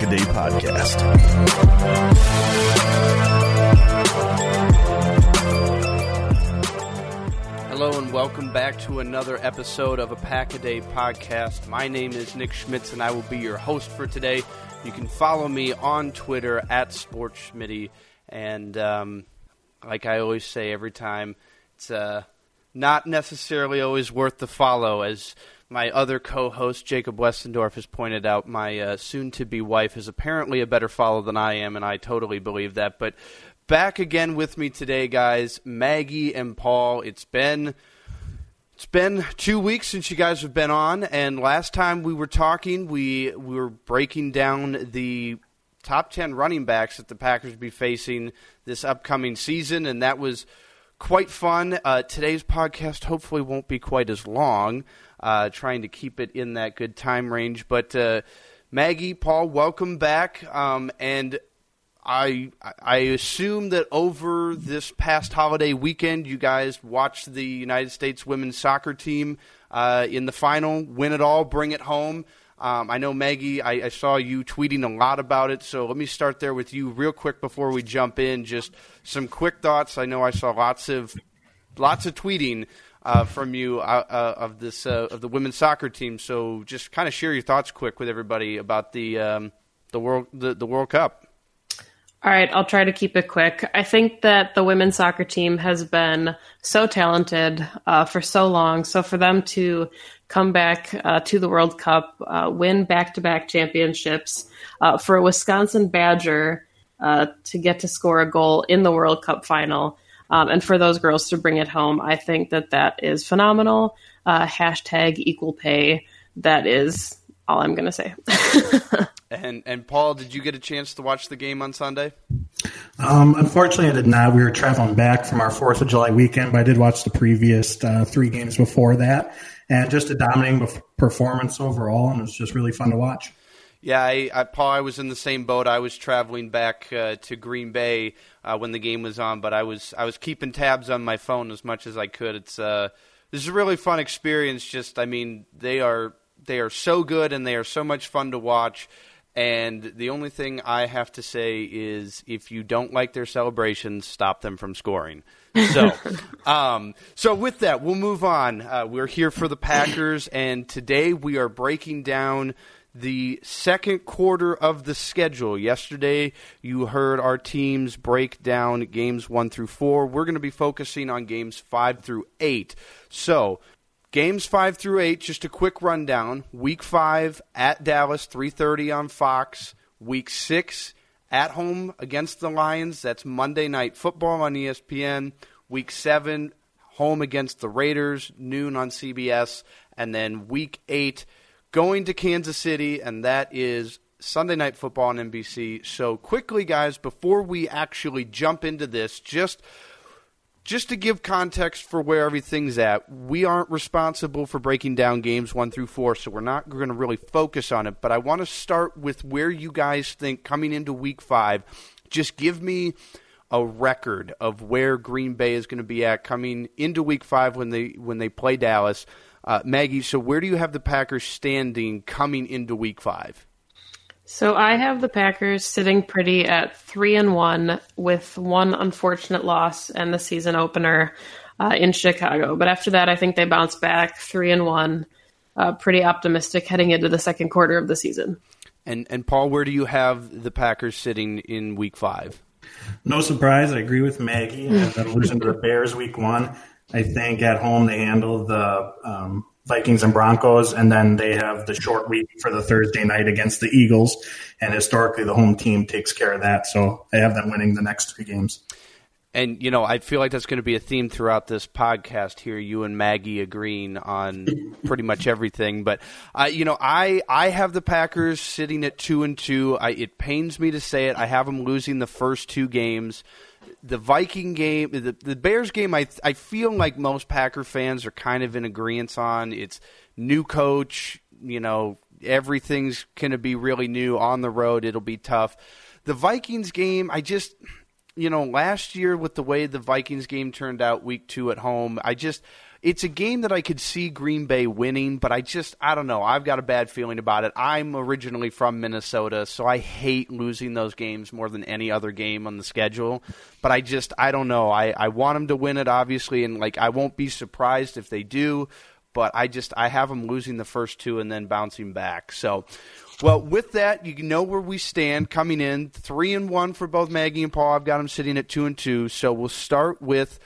This is the Pack a Day Podcast. Hello and welcome back to another episode of a Pack a Day podcast. My name is Nick Schmitz and I will be your host for today. You can follow me on Twitter at SportsSchmitty. And um, like I always say every time, it's uh, not necessarily always worth the follow. As my other co host, Jacob Westendorf, has pointed out, my uh, soon to be wife is apparently a better follow than I am, and I totally believe that. But back again with me today, guys, Maggie and Paul. It's been. It's been two weeks since you guys have been on, and last time we were talking, we, we were breaking down the top 10 running backs that the Packers be facing this upcoming season, and that was quite fun. Uh, today's podcast hopefully won't be quite as long, uh, trying to keep it in that good time range. But uh, Maggie, Paul, welcome back. Um, and I I assume that over this past holiday weekend, you guys watched the United States women's soccer team uh, in the final, win it all, bring it home. Um, I know Maggie, I, I, saw you tweeting a lot about it, so let me start there with you real quick before we jump in. Just some quick thoughts. I know I saw lots of lots of tweeting uh, from you uh, uh of this uh, of the women's soccer team. So just kind of share your thoughts quick with everybody about the um, the world the, the World Cup. All right, I'll try to keep it quick. I think that the women's soccer team has been so talented uh, for so long. So for them to come back uh, to the World Cup, uh, win back to back championships, uh, for a Wisconsin Badger to get to score a goal in the World Cup final, um, and for those girls to bring it home, I think that that is phenomenal. Uh, hashtag equal pay. That is all I'm going to say. and and Paul, did you get a chance to watch the game on Sunday? Um, unfortunately, I did not. We were traveling back from our Fourth of July weekend, but I did watch the previous uh, three games before that, and just a dominating performance overall, and it was just really fun to watch. Yeah, I, I, Paul, I was in the same boat. I was traveling back uh, to Green Bay uh, when the game was on, but I was I was keeping tabs on my phone as much as I could. It's uh, this is a really fun experience. Just, I mean, they are they are so good and they are so much fun to watch. And the only thing I have to say is if you don't like their celebrations, stop them from scoring. So, um, so with that, we'll move on. Uh, we're here for the Packers, and today we are breaking down the second quarter of the schedule. Yesterday, you heard our teams break down games one through four. We're going to be focusing on games five through eight. So, games five through eight. Just a quick rundown. Week five at Dallas, three thirty on Fox. Week six at home against the Lions. That's Monday Night Football on ESPN. Week seven home against the Raiders, noon on CBS, and then Week eight going to Kansas City, and that is Sunday Night Football on NBC. So quickly, guys, before we actually jump into this, just just to give context for where everything's at, we aren't responsible for breaking down games one through four, so we're not going to really focus on it. But I want to start with where you guys think coming into week five. Just give me a record of where Green Bay is going to be at coming into week five when they when they play Dallas. Uh, Maggie, so where do you have the Packers standing coming into Week Five? So I have the Packers sitting pretty at three and one, with one unfortunate loss and the season opener uh, in Chicago. But after that, I think they bounce back three and one. Uh, pretty optimistic heading into the second quarter of the season. And and Paul, where do you have the Packers sitting in Week Five? No surprise, I agree with Maggie. And then losing to the Bears Week One. I think at home they handle the um, Vikings and Broncos, and then they have the short week for the Thursday night against the Eagles. And historically, the home team takes care of that. So I have them winning the next three games. And you know, I feel like that's going to be a theme throughout this podcast. Here, you and Maggie agreeing on pretty much everything. But uh, you know, I I have the Packers sitting at two and two. I, it pains me to say it. I have them losing the first two games the Viking game, the, the Bears game, I I feel like most Packer fans are kind of in agreement on. It's new coach, you know, everything's going to be really new on the road. It'll be tough. The Vikings game, I just, you know, last year with the way the Vikings game turned out, week two at home, I just it's a game that I could see Green Bay winning, but I just I don't know. I've got a bad feeling about it. I'm originally from Minnesota, so I hate losing those games more than any other game on the schedule. But I just I don't know. I I want them to win it obviously and like I won't be surprised if they do, but I just I have them losing the first two and then bouncing back. So well, with that, you know where we stand coming in three and one for both Maggie and Paul. I've got them sitting at two and two. So we'll start with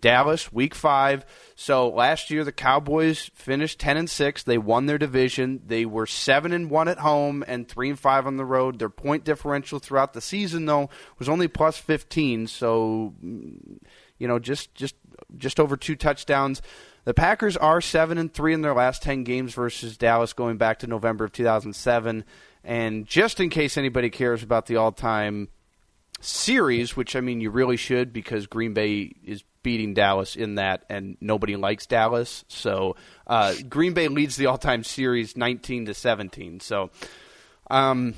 Dallas, week five. So last year the Cowboys finished ten and six. They won their division. They were seven and one at home and three and five on the road. Their point differential throughout the season though was only plus fifteen. So mm, you know just just just over two touchdowns. The Packers are seven and three in their last ten games versus Dallas, going back to November of 2007. And just in case anybody cares about the all-time series, which I mean you really should because Green Bay is beating Dallas in that, and nobody likes Dallas. So uh, Green Bay leads the all-time series 19 to 17. So, um,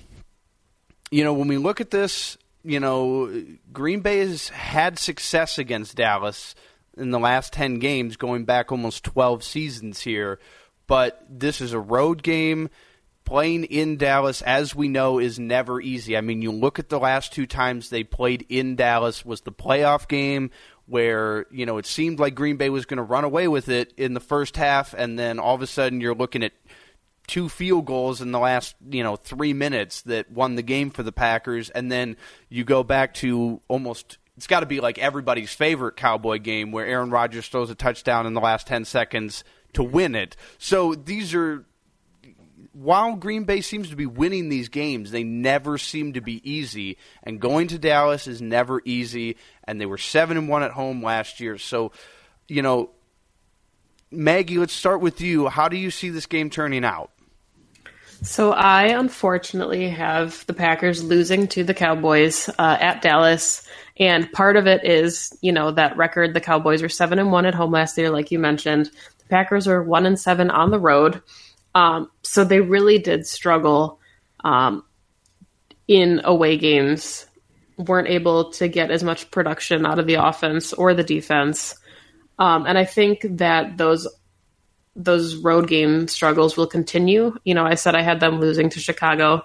you know, when we look at this, you know, Green Bay has had success against Dallas in the last 10 games, going back almost 12 seasons here. But this is a road game playing in Dallas, as we know, is never easy. I mean, you look at the last two times they played in Dallas was the playoff game where you know it seemed like Green Bay was going to run away with it in the first half, and then all of a sudden you're looking at two field goals in the last you know three minutes that won the game for the Packers, and then you go back to almost. It's got to be like everybody's favorite Cowboy game where Aaron Rodgers throws a touchdown in the last 10 seconds to win it. So these are while Green Bay seems to be winning these games, they never seem to be easy. And going to Dallas is never easy. And they were seven and one at home last year. So, you know, Maggie, let's start with you. How do you see this game turning out? So I unfortunately have the Packers losing to the Cowboys uh, at Dallas, and part of it is you know that record. The Cowboys were seven and one at home last year, like you mentioned. The Packers are one and seven on the road. Um, so they really did struggle um, in away games, weren't able to get as much production out of the offense or the defense. Um, and I think that those those road game struggles will continue. You know, I said I had them losing to Chicago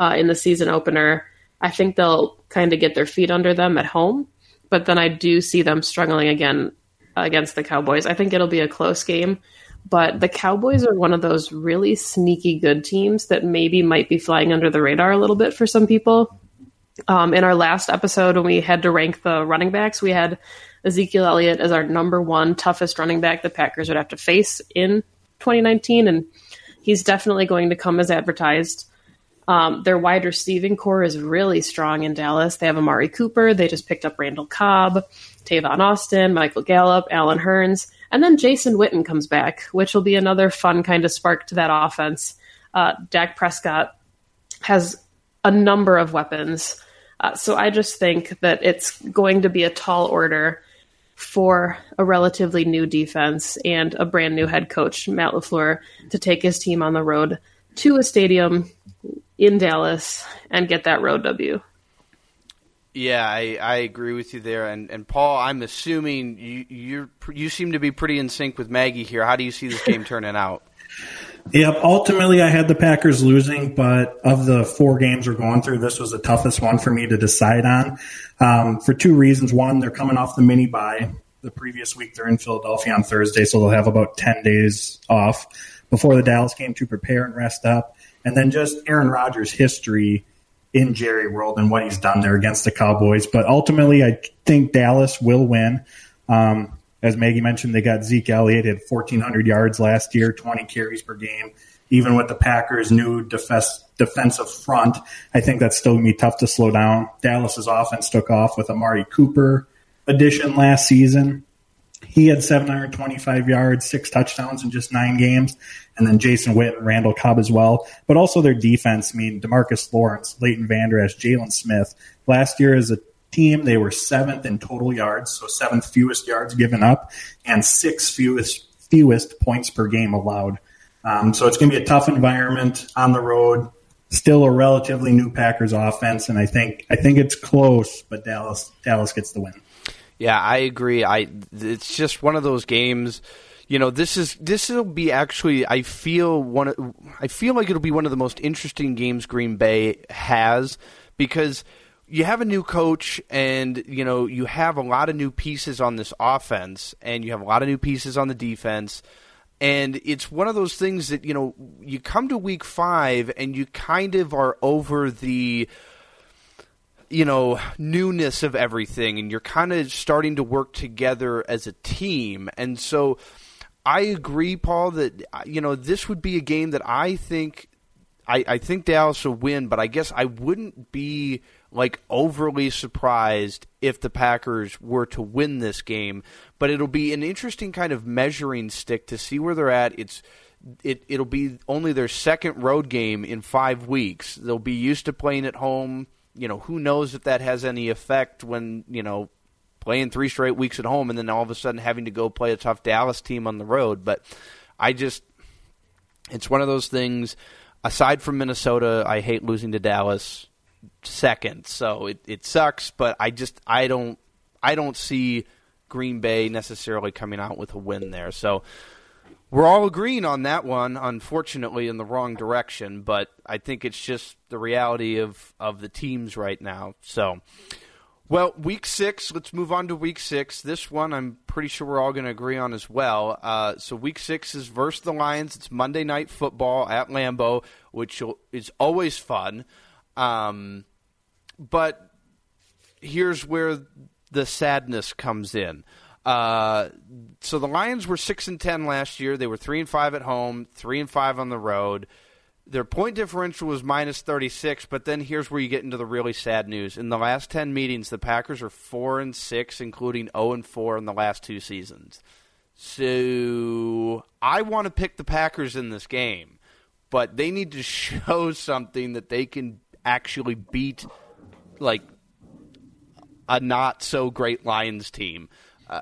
uh, in the season opener. I think they'll kind of get their feet under them at home, but then I do see them struggling again against the Cowboys. I think it'll be a close game, but the Cowboys are one of those really sneaky good teams that maybe might be flying under the radar a little bit for some people. Um, in our last episode, when we had to rank the running backs, we had Ezekiel Elliott as our number one toughest running back the Packers would have to face in 2019, and he's definitely going to come as advertised. Um, their wide receiving core is really strong in Dallas. They have Amari Cooper. They just picked up Randall Cobb, Tavon Austin, Michael Gallup, Allen Hurns. And then Jason Witten comes back, which will be another fun kind of spark to that offense. Uh, Dak Prescott has a number of weapons. Uh, so I just think that it's going to be a tall order for a relatively new defense and a brand new head coach, Matt LaFleur, to take his team on the road to a stadium in Dallas and get that road W. Yeah, I, I agree with you there, and and Paul, I'm assuming you you you seem to be pretty in sync with Maggie here. How do you see this game turning out? Yep. Ultimately, I had the Packers losing, but of the four games we're going through, this was the toughest one for me to decide on um, for two reasons. One, they're coming off the mini bye. The previous week, they're in Philadelphia on Thursday, so they'll have about 10 days off before the Dallas game to prepare and rest up. And then just Aaron Rodgers' history in Jerry World and what he's done there against the Cowboys. But ultimately, I think Dallas will win. Um, as Maggie mentioned, they got Zeke Elliott at 1,400 yards last year, 20 carries per game. Even with the Packers' new defense, defensive front, I think that's still going to be tough to slow down. Dallas's offense took off with Amari Cooper addition last season. He had 725 yards, six touchdowns in just nine games and then Jason Witt and Randall Cobb as well. But also their defense. I mean, Demarcus Lawrence, Leighton Vander Esch, Jaylon Smith. Last year as a team, they were seventh in total yards, so seventh fewest yards given up, and sixth fewest fewest points per game allowed. Um, so it's going to be a tough environment on the road. Still a relatively new Packers offense, and I think I think it's close, but Dallas Dallas gets the win. Yeah, I agree. I it's just one of those games you know this is this will be actually I feel one I feel like it'll be one of the most interesting games Green Bay has because you have a new coach and you know you have a lot of new pieces on this offense and you have a lot of new pieces on the defense. And it's one of those things that you know you come to week 5 and you kind of are over the you know newness of everything and you're kind of starting to work together as a team. And so I agree, Paul, that you know this would be a game that I think I, I think Dallas will win, but I guess I wouldn't be like overly surprised if the Packers were to win this game. But it'll be an interesting kind of measuring stick to see where they're at. It's it it'll be only their second road game in five weeks. They'll be used to playing at home. You know, who knows if that has any effect when you know playing three straight weeks at home and then all of a sudden having to go play a tough Dallas team on the road. But I just, it's one of those things. Aside from Minnesota, I hate losing to Dallas second, so it, it sucks. But I just I don't I don't see Green Bay necessarily coming out with a win there. So we're all agreeing on that one, unfortunately, in the wrong direction. But I think it's just the reality of of the teams right now. So. Well, week six, let's move on to week six. This one I'm pretty sure we're all going to agree on as well. Uh, so, week six is versus the Lions. It's Monday Night Football at Lambeau, which is always fun. Um, but here's where the sadness comes in. Uh, so the Lions were six and ten last year. They were three and five at home, three and five on the road. Their point differential was minus 36, but then here's where you get into the really sad news. In the last 10 meetings, the Packers are 4 and 6, including 0 and 4 in the last two seasons. So I want to pick the Packers in this game, but they need to show something that they can actually beat, like, a not so great Lions team. Uh,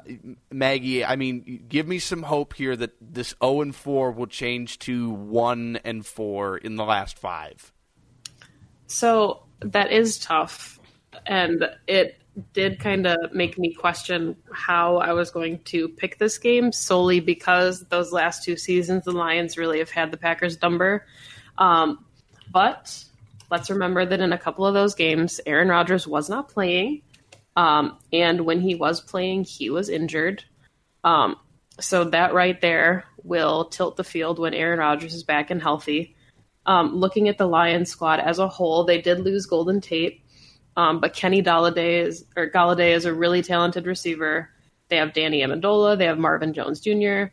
Maggie, I mean, give me some hope here that this 0 and 4 will change to 1 and 4 in the last five. So that is tough. And it did kind of make me question how I was going to pick this game solely because those last two seasons, the Lions really have had the Packers' number. Um, but let's remember that in a couple of those games, Aaron Rodgers was not playing. Um, and when he was playing, he was injured. Um, so that right there will tilt the field when Aaron Rodgers is back and healthy. Um, looking at the Lions squad as a whole, they did lose Golden Tate, um, but Kenny Galladay is or Golladay is a really talented receiver. They have Danny Amendola, they have Marvin Jones Jr.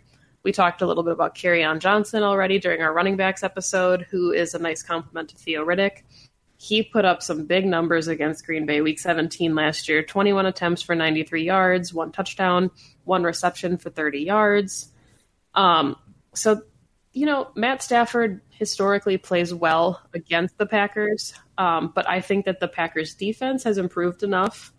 We talked a little bit about Kerryon Johnson already during our running backs episode, who is a nice complement to Theo Riddick. He put up some big numbers against Green Bay week 17 last year 21 attempts for 93 yards, one touchdown, one reception for 30 yards. Um, so, you know, Matt Stafford historically plays well against the Packers, um, but I think that the Packers defense has improved enough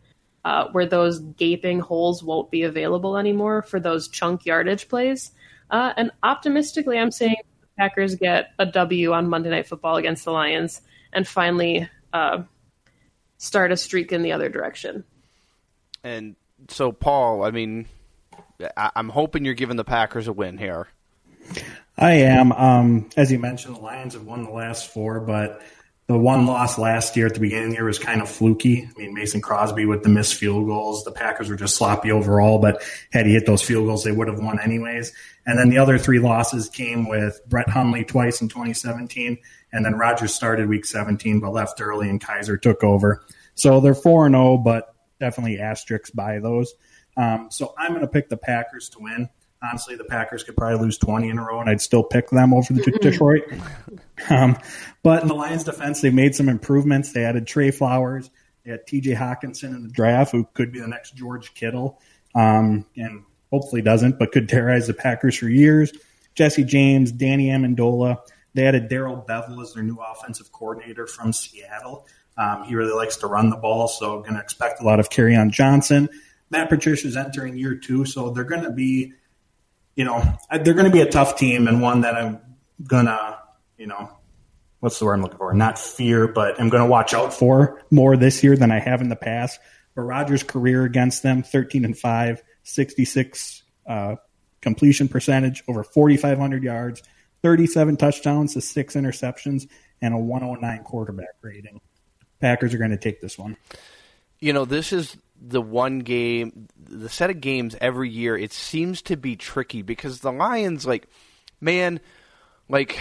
uh, where those gaping holes won't be available anymore for those chunk yardage plays. Uh, and optimistically, I'm saying the Packers get a W on Monday Night Football against the Lions and finally uh, start a streak in the other direction. And so, Paul, I mean, I- I'm hoping you're giving the Packers a win here. I am. Um, as you mentioned, the Lions have won the last four, but the one loss last year at the beginning of the year was kind of fluky. I mean, Mason Crosby with the missed field goals. The Packers were just sloppy overall, but had he hit those field goals, they would have won anyways. And then the other three losses came with Brett Hundley twice in 2017, and then Rodgers started week 17 but left early, and Kizer took over. So they're 4 0, but definitely asterisks by those. Um, so I'm going to pick the Packers to win. Honestly, the Packers could probably lose 20 in a row, and I'd still pick them over the Detroit. Um, but in the Lions' defense, they made some improvements. They added Trey Flowers. They had T.J. Hockenson in the draft, who could be the next George Kittle, um, and hopefully doesn't, but could terrorize the Packers for years. Jesse James, Danny Amendola. They added Darrell Bevell as their new offensive coordinator from Seattle. Um, he really likes to run the ball, so going to expect a lot of Kerryon Johnson. Matt Patricia's entering year two, so they're going to be, you know, they're going to be a tough team and one that I'm going to, you know, what's the word I'm looking for? Not fear, but I'm going to watch out for more this year than I have in the past. But Rodgers' career against them, 13 and 5, 66 uh, completion percentage, over 4,500 yards, 37 touchdowns to six interceptions, and a 109 quarterback rating. Packers are going to take this one. You know, this is the one game, the set of games every year. It seems to be tricky because the Lions, like, man, like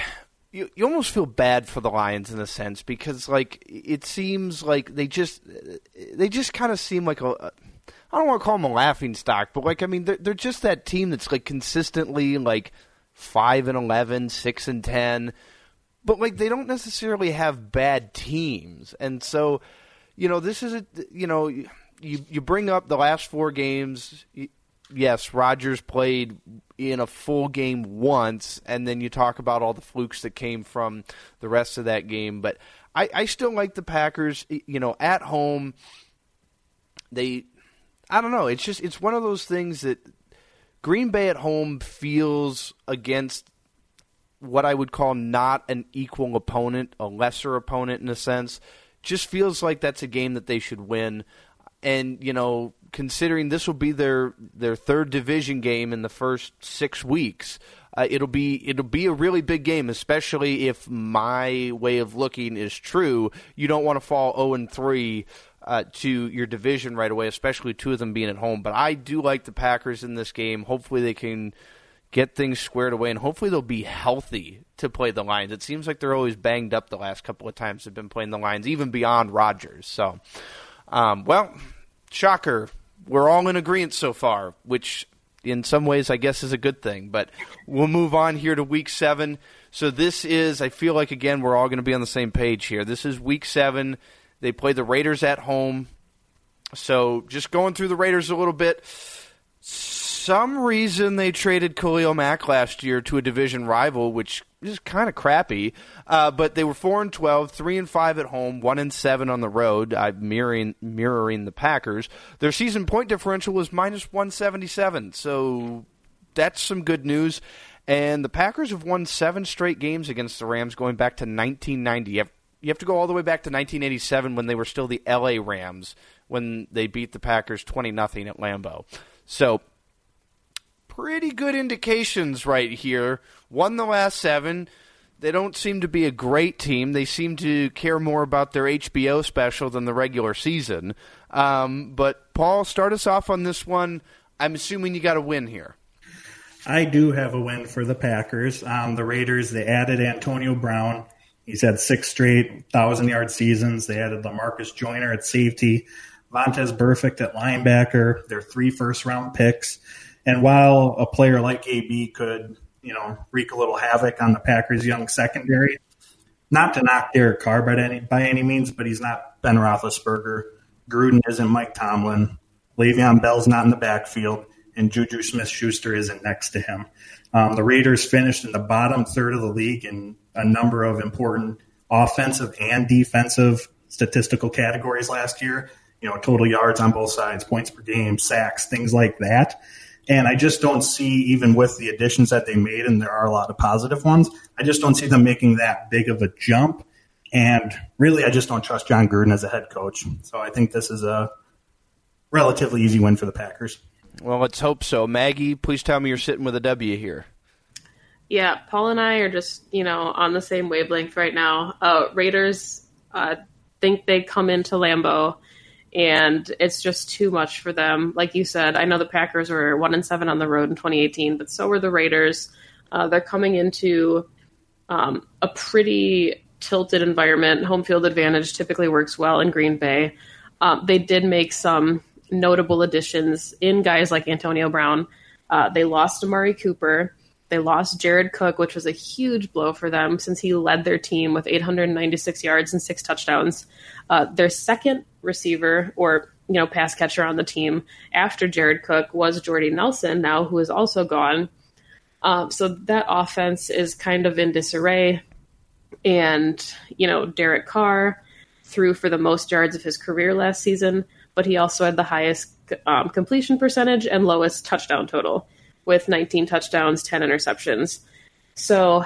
you, you almost feel bad for the Lions in a sense because like it seems like they just they just kind of seem like a I don't want to call them a laughing stock, but like I mean they're they're just that team that's like consistently like five and 11, 6 and ten, but like they don't necessarily have bad teams, and so you know this is a you know you you bring up the last four games. Yes, Rodgers played in a full game once, and then you talk about all the flukes that came from the rest of that game. But I, I still like the Packers. You know, at home, they, I don't know. It's just it's one of those things that Green Bay at home feels against what I would call not an equal opponent, a lesser opponent in a sense. Just feels like that's a game that they should win. And you know, considering this will be their their third division game in the first six weeks, uh, it'll be it'll be a really big game, especially if my way of looking is true. You don't want to fall zero and three. Uh, to your division right away, especially two of them being at home. But I do like the Packers in this game. Hopefully, they can get things squared away, and hopefully, they'll be healthy to play the Lions. It seems like they're always banged up the last couple of times they've been playing the Lions, even beyond Rodgers. So, um, well, shocker. We're all in agreement so far, which in some ways I guess is a good thing. But we'll move on here to week seven. So this is, I feel like, again, we're all going to be on the same page here. This is week seven. They play the Raiders at home. So just going through the Raiders a little bit. Some reason they traded Khalil Mack last year to a division rival, which is kind of crappy. Uh, but they were four and 12, 3 and five at home, one and seven on the road, uh, mirroring mirroring the Packers. Their season point differential was minus one seventy seven. So that's some good news. And the Packers have won seven straight games against the Rams going back to 1990. You have, you have to go all the way back to 1987 when they were still the LA Rams when they beat the Packers 20 nothing at Lambeau. So pretty good indications right here. Won the last seven. They don't seem to be a great team. They seem to care more about their HBO special than the regular season. Um, but Paul, start us off on this one. I'm assuming you got a win here. I do have a win for the Packers. Um, the Raiders, they added Antonio Brown. He's had six straight thousand yard seasons. They added Lamarcus Joyner at safety, Vontaze Burfict at linebacker. Their three first round picks. And while a player like AB could, you know, wreak a little havoc on the Packers' young secondary, not to knock Derek Carr by any by any means, but he's not Ben Roethlisberger. Gruden isn't Mike Tomlin. Le'Veon Bell's not in the backfield, and Juju Smith Schuster isn't next to him. Um, the Raiders finished in the bottom third of the league in a number of important offensive and defensive statistical categories last year. You know, total yards on both sides, points per game, sacks, things like that. And I just don't see, even with the additions that they made, and there are a lot of positive ones, I just don't see them making that big of a jump. And really, I just don't trust Jon Gruden as a head coach. So I think this is a relatively easy win for the Packers. Well, let's hope so. Maggie, please tell me you're sitting with a W here. Yeah, Paul and I are just, you know, on the same wavelength right now. Uh, Raiders uh, think they come into Lambeau and it's just too much for them. Like you said, I know the Packers were one and seven on the road in 2018, but so were the Raiders. Uh, they're coming into um, a pretty tilted environment. Home field advantage typically works well in Green Bay. Um, they did make some notable additions in guys like Antonio Brown. Uh, they lost Amari Cooper. They lost Jared Cook, which was a huge blow for them since he led their team with 896 yards and six touchdowns. Uh, their second receiver or you know pass catcher on the team after Jared Cook was Jordy Nelson, now who is also gone. Um, so that offense is kind of in disarray, and you know Derek Carr threw for the most yards of his career last season, but he also had the highest um, completion percentage and lowest touchdown total with 19 touchdowns, 10 interceptions. So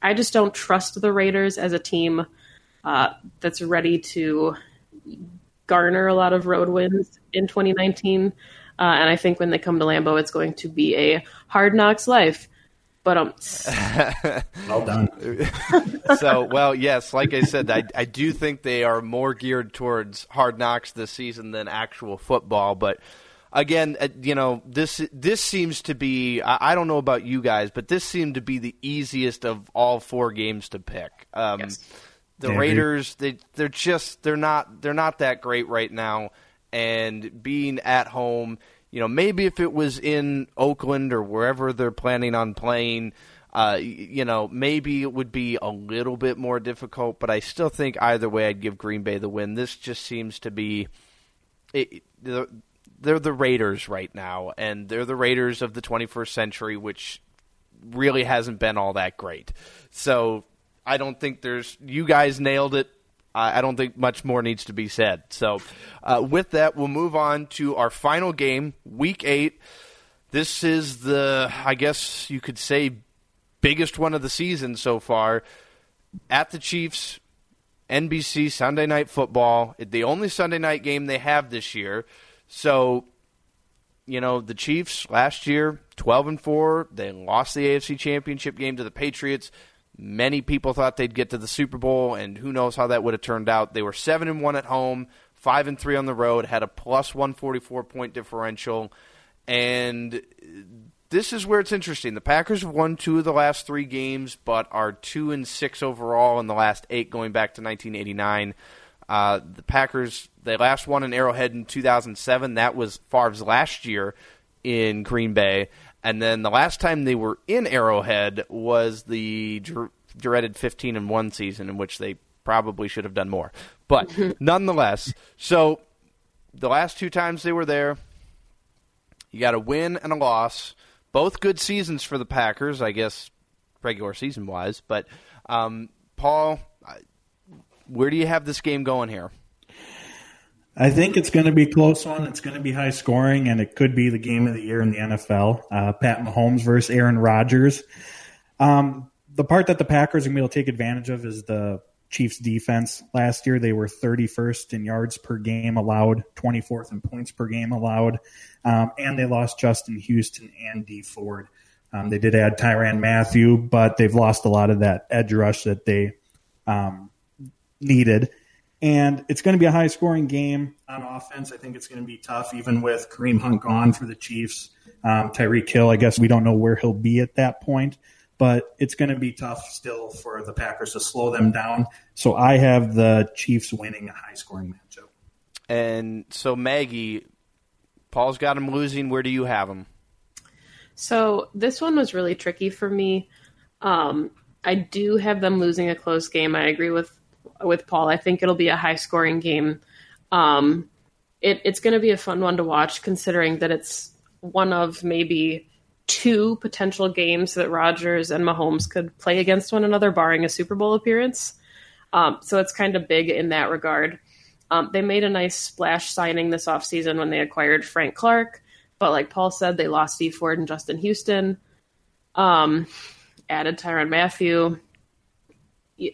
I just don't trust the Raiders as a team uh, that's ready to garner a lot of road wins in 2019. Uh, and I think when they come to Lambeau, it's going to be a hard knocks life. But um, well done. so, well, yes, like I said, I, I do think they are more geared towards hard knocks this season than actual football. But again, uh, you know, this this seems to be. I, I, don't know about you guys, but this seemed to be the easiest of all four games to pick. Um, yes. The yeah, Raiders, they they're just they're not they're not that great right now, and being at home, you know, maybe if it was in Oakland or wherever they're planning on playing. Uh, you know, maybe it would be a little bit more difficult, but I still think either way, I'd give Green Bay the win. This just seems to be it, the they're the Raiders right now, and they're the Raiders of the 21st century, which really hasn't been all that great. So I don't think there's you guys nailed it. I don't think much more needs to be said. So, uh, with that, we'll move on to our final game, Week Eight. This is the, I guess you could say, biggest one of the season so far. At the Chiefs, NBC Sunday Night Football, the only Sunday night game they have this year. So, you know, the Chiefs last year, 12 and 4, they lost the AFC Championship game to the Patriots. Many people thought they'd get to the Super Bowl, and who knows how that would have turned out. They were 7 and 1 at home, 5 and 3 on the road, had a plus 144 point differential, and this is where it's interesting. The Packers have won two of the last three games, but are two and six overall in the last eight, going back to 1989. Uh, the Packers they last won in Arrowhead in 2007. That was Favre's last year in Green Bay, and then the last time they were in Arrowhead was the dreaded 15 and one season, in which they probably should have done more. But nonetheless, so the last two times they were there, you got a win and a loss. Both good seasons for the Packers, I guess, regular season wise. But um, Paul, where do you have this game going here? I think it's going to be close one. It's going to be high scoring, and it could be the game of the year in the NFL. Uh, Pat Mahomes versus Aaron Rodgers. Um, the part that the Packers are going to be able to take advantage of is the Chiefs defense. Last year, they were 31st in yards per game allowed, 24th in points per game allowed, um, and they lost Justin Houston and Dee Ford. Um, they did add Tyrann Mathieu, but they've lost a lot of that edge rush that they um, needed. And it's going to be a high scoring game on offense. I think it's going to be tough, even with Kareem Hunt gone for the Chiefs. Um, Tyreek Hill, I guess we don't know where he'll be at that point, but it's going to be tough still for the Packers to slow them down. So I have the Chiefs winning a high scoring matchup. And so, Maggie, Paul's got him losing. Where do you have him? So this one was really tricky for me. Um, I do have them losing a close game. I agree with with Paul. I think it'll be a high scoring game. Um, it, it's going to be a fun one to watch, considering that it's one of maybe two potential games that Rodgers and Mahomes could play against one another, barring a Super Bowl appearance. Um, so it's kind of big in that regard. Um, they made a nice splash signing this offseason when they acquired Frank Clark, but like Paul said, they lost Dee Ford and Justin Houston. Um, added Tyrann Mathieu.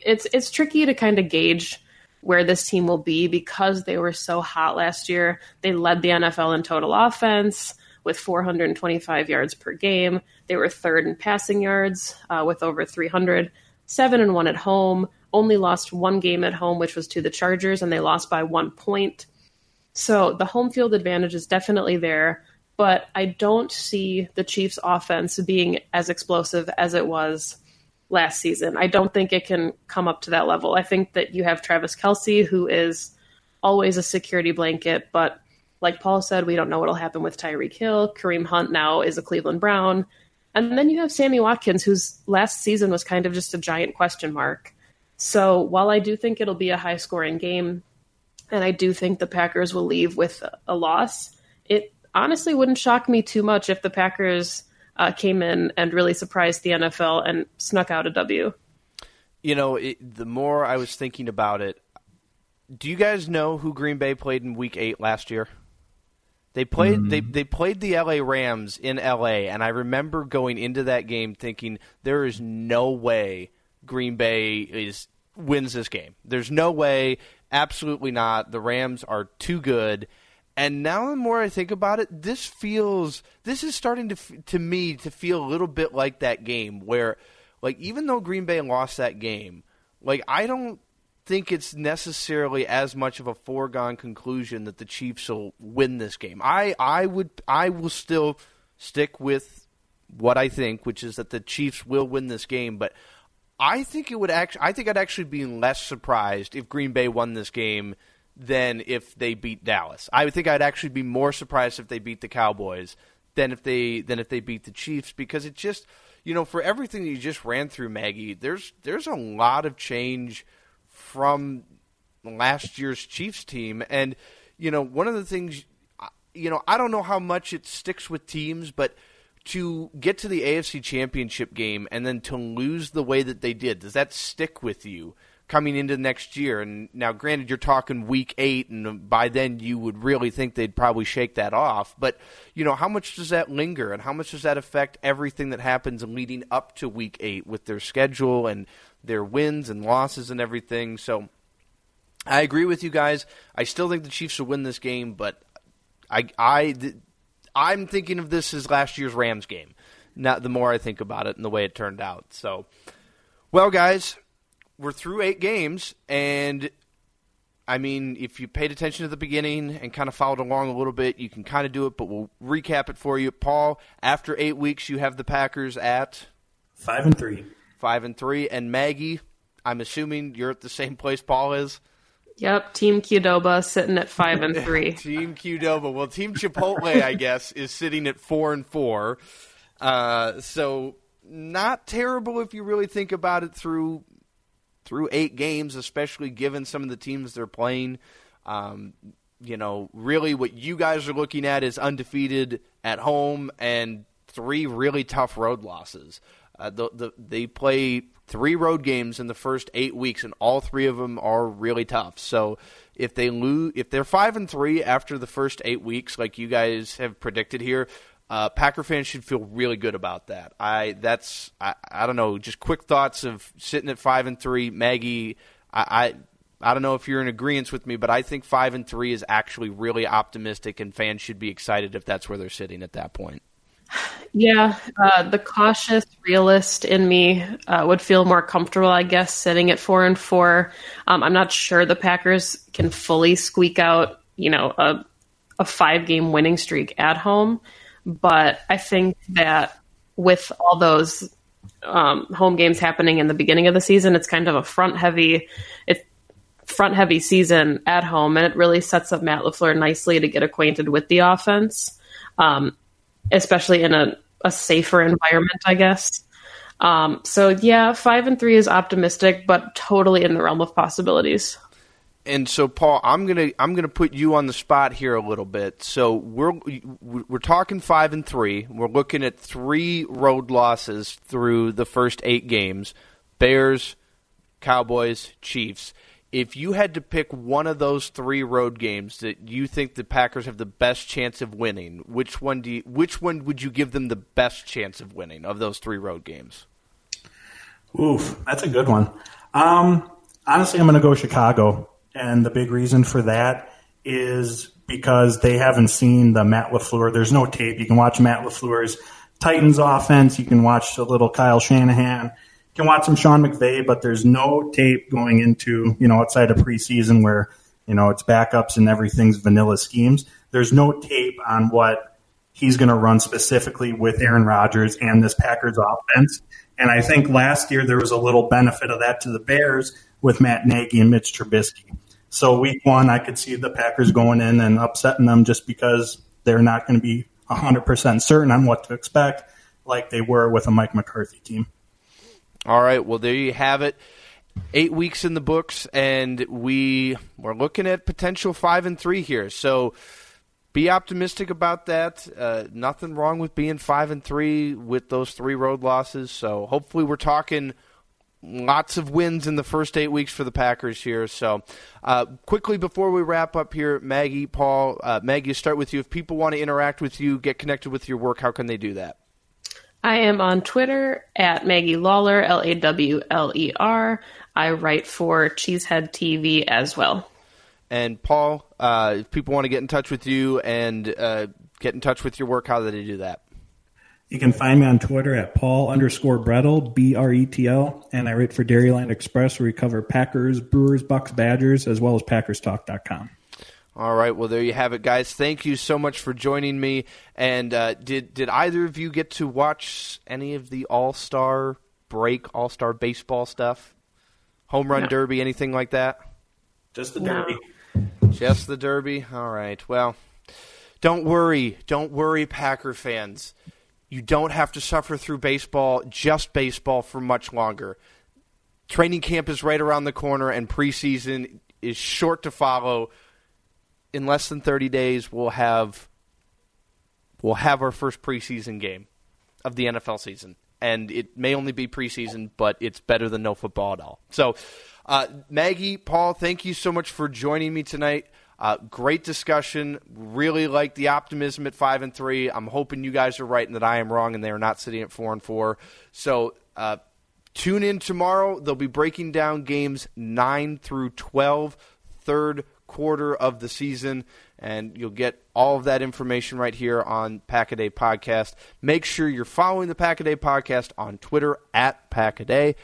It's it's tricky to kind of gauge where this team will be because they were so hot last year. They led the NFL in total offense with 425 yards per game. They were third in passing yards uh, with over 300, seven and one at home. Only lost one game at home, which was to the Chargers, and they lost by one point. So the home field advantage is definitely there, but I don't see the Chiefs' offense being as explosive as it was last season. I don't think it can come up to that level. I think that you have Travis Kelce, who is always a security blanket, but like Paul said, we don't know what'll happen with Tyreek Hill. Kareem Hunt now is a Cleveland Brown. And then you have Sammy Watkins, whose last season was kind of just a giant question mark. So while I do think it'll be a high scoring game, and I do think the Packers will leave with a loss, it honestly wouldn't shock me too much if the Packers uh, came in and really surprised the NFL and snuck out a W. You know, it, the more I was thinking about it, do you guys know who Green Bay played in Week Eight last year? They played mm. they they played the LA Rams in LA, and I remember going into that game thinking there is no way Green Bay is wins this game. There's no way, absolutely not. The Rams are too good. And now the more I think about it, this feels this is starting to to me to feel a little bit like that game where like even though Green Bay lost that game, like I don't think it's necessarily as much of a foregone conclusion that the Chiefs will win this game. I I would I will still stick with what I think, which is that the Chiefs will win this game, but I think it would actually I think I'd actually be less surprised if Green Bay won this game than if they beat Dallas. I would think I'd actually be more surprised if they beat the Cowboys than if they than if they beat the Chiefs because it just you know for everything you just ran through Maggie there's there's a lot of change from last year's Chiefs team and you know one of the things you know I don't know how much it sticks with teams but to get to the AFC Championship game and then to lose the way that they did does that stick with you coming into next year. And now, granted, you're talking week eight, and by then you would really think they'd probably shake that off. But, you know, how much does that linger, and how much does that affect everything that happens leading up to week eight with their schedule and their wins and losses and everything? So I agree with you guys. I still think the Chiefs will win this game, but I, I, I'm thinking of this as last year's Rams game. Not the more I think about it and the way it turned out. So, well, guys, we're through eight games, and I mean, if you paid attention to the beginning and kind of followed along a little bit, you can kind of do it. But we'll recap it for you, Paul. After eight weeks, you have the Packers at five and three. Five and three, and Maggie. I'm assuming you're at the same place Paul is. Yep, Team Qdoba sitting at five and three. team Qdoba. Well, Team Chipotle, I guess, is sitting at four and four. Uh, so not terrible if you really think about it through through eight games, especially given some of the teams they're playing. Um, you know, really what you guys are looking at is undefeated at home and three really tough road losses. Uh, the, the, they play three road games in the first eight weeks, and all three of them are really tough. So if they lose, if they're five and three after the first eight weeks, like you guys have predicted here, uh, Packer fans should feel really good about that. I that's I, I don't know. Just quick thoughts of sitting at five and three. Maggie, I, I I don't know if you're in agreement with me, but I think five and three is actually really optimistic, and fans should be excited if that's where they're sitting at that point. Yeah, uh, the cautious realist in me uh, would feel more comfortable, I guess, sitting at four and four. Um, I'm not sure the Packers can fully squeak out, you know, a, a five game winning streak at home, but I think that with all those um, home games happening in the beginning of the season, it's kind of a front heavy, it front heavy season at home, and it really sets up Matt Lafleur nicely to get acquainted with the offense. Um, especially in a, a safer environment, I guess. Um, so yeah, five and three is optimistic, but totally in the realm of possibilities. And so, Paul, I'm gonna I'm gonna put you on the spot here a little bit. So we're we're talking five and three. We're looking at three road losses through the first eight games: Bears, Cowboys, Chiefs if you had to pick one of those three road games that you think the Packers have the best chance of winning, which one do you, which one would you give them the best chance of winning of those three road games? Oof, that's a good one. Um, honestly, I'm going to go Chicago, and the big reason for that is because they haven't seen the Matt LaFleur. There's no tape. You can watch Matt LaFleur's Titans offense. You can watch a little Kyle Shanahan You can watch some Sean McVay, but there's no tape going into, you know, outside of preseason where, you know, it's backups and everything's vanilla schemes. There's no tape on what he's going to run specifically with Aaron Rodgers and this Packers offense. And I think last year there was a little benefit of that to the Bears with Matt Nagy and Mitch Trubisky. So week one, I could see the Packers going in and upsetting them just because they're not going to be 100% certain on what to expect like they were with a Mike McCarthy team. All right. Well, there you have it. Eight weeks in the books, and we we're looking at potential five and three here. So be optimistic about that. Uh, nothing wrong with being five and three with those three road losses. So hopefully, we're talking lots of wins in the first eight weeks for the Packers here. So, uh, quickly before we wrap up here, Maggie, Paul, uh, Maggie, start with you. If people want to interact with you, get connected with your work, how can they do that? I am on Twitter at Maggie Lawler, L A W L E R. I write for Cheesehead TV as well. And Paul, uh, if people want to get in touch with you and uh, get in touch with your work, how do they do that? You can find me on Twitter at Paul underscore Bretl, B R E T L, and I write for Dairyland Express where we cover Packers, Brewers, Bucks, Badgers, as well as PackersTalk.com. All right. Well, there you have it, guys. Thank you so much for joining me. And uh, did did either of you get to watch any of the All Star break, All Star baseball stuff, home run no. derby, anything like that? Just the derby. No. Just the derby. All right. Well, don't worry. Don't worry, Packer fans. You don't have to suffer through baseball, just baseball, for much longer. Training camp is right around the corner, and preseason is short to follow in less than 30 days we'll have we'll have our first preseason game of the NFL season. And it may only be preseason, but it's better than no football at all. So, uh, Maggie, Paul, thank you so much for joining me tonight. Uh, great discussion. Really like the optimism at five and three. I'm hoping you guys are right and that I am wrong, and they are not sitting at four and four. So uh, tune in tomorrow. They'll be breaking down games nine through 12, third quarter of the season, and you'll get all of that information right here on Packaday Podcast. Make sure you're following the Packaday Podcast on Twitter at Packaday.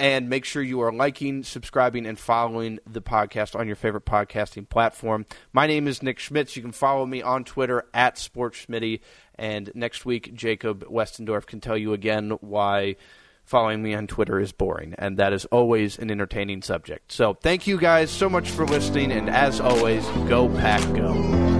And make sure you are liking, subscribing, and following the podcast on your favorite podcasting platform. My name is Nick Schmitz. You can follow me on Twitter at SportsSmitty. And next week, Jacob Westendorf can tell you again why following me on Twitter is boring, and that is always an entertaining subject. So thank you guys so much for listening, and as always, go pack go.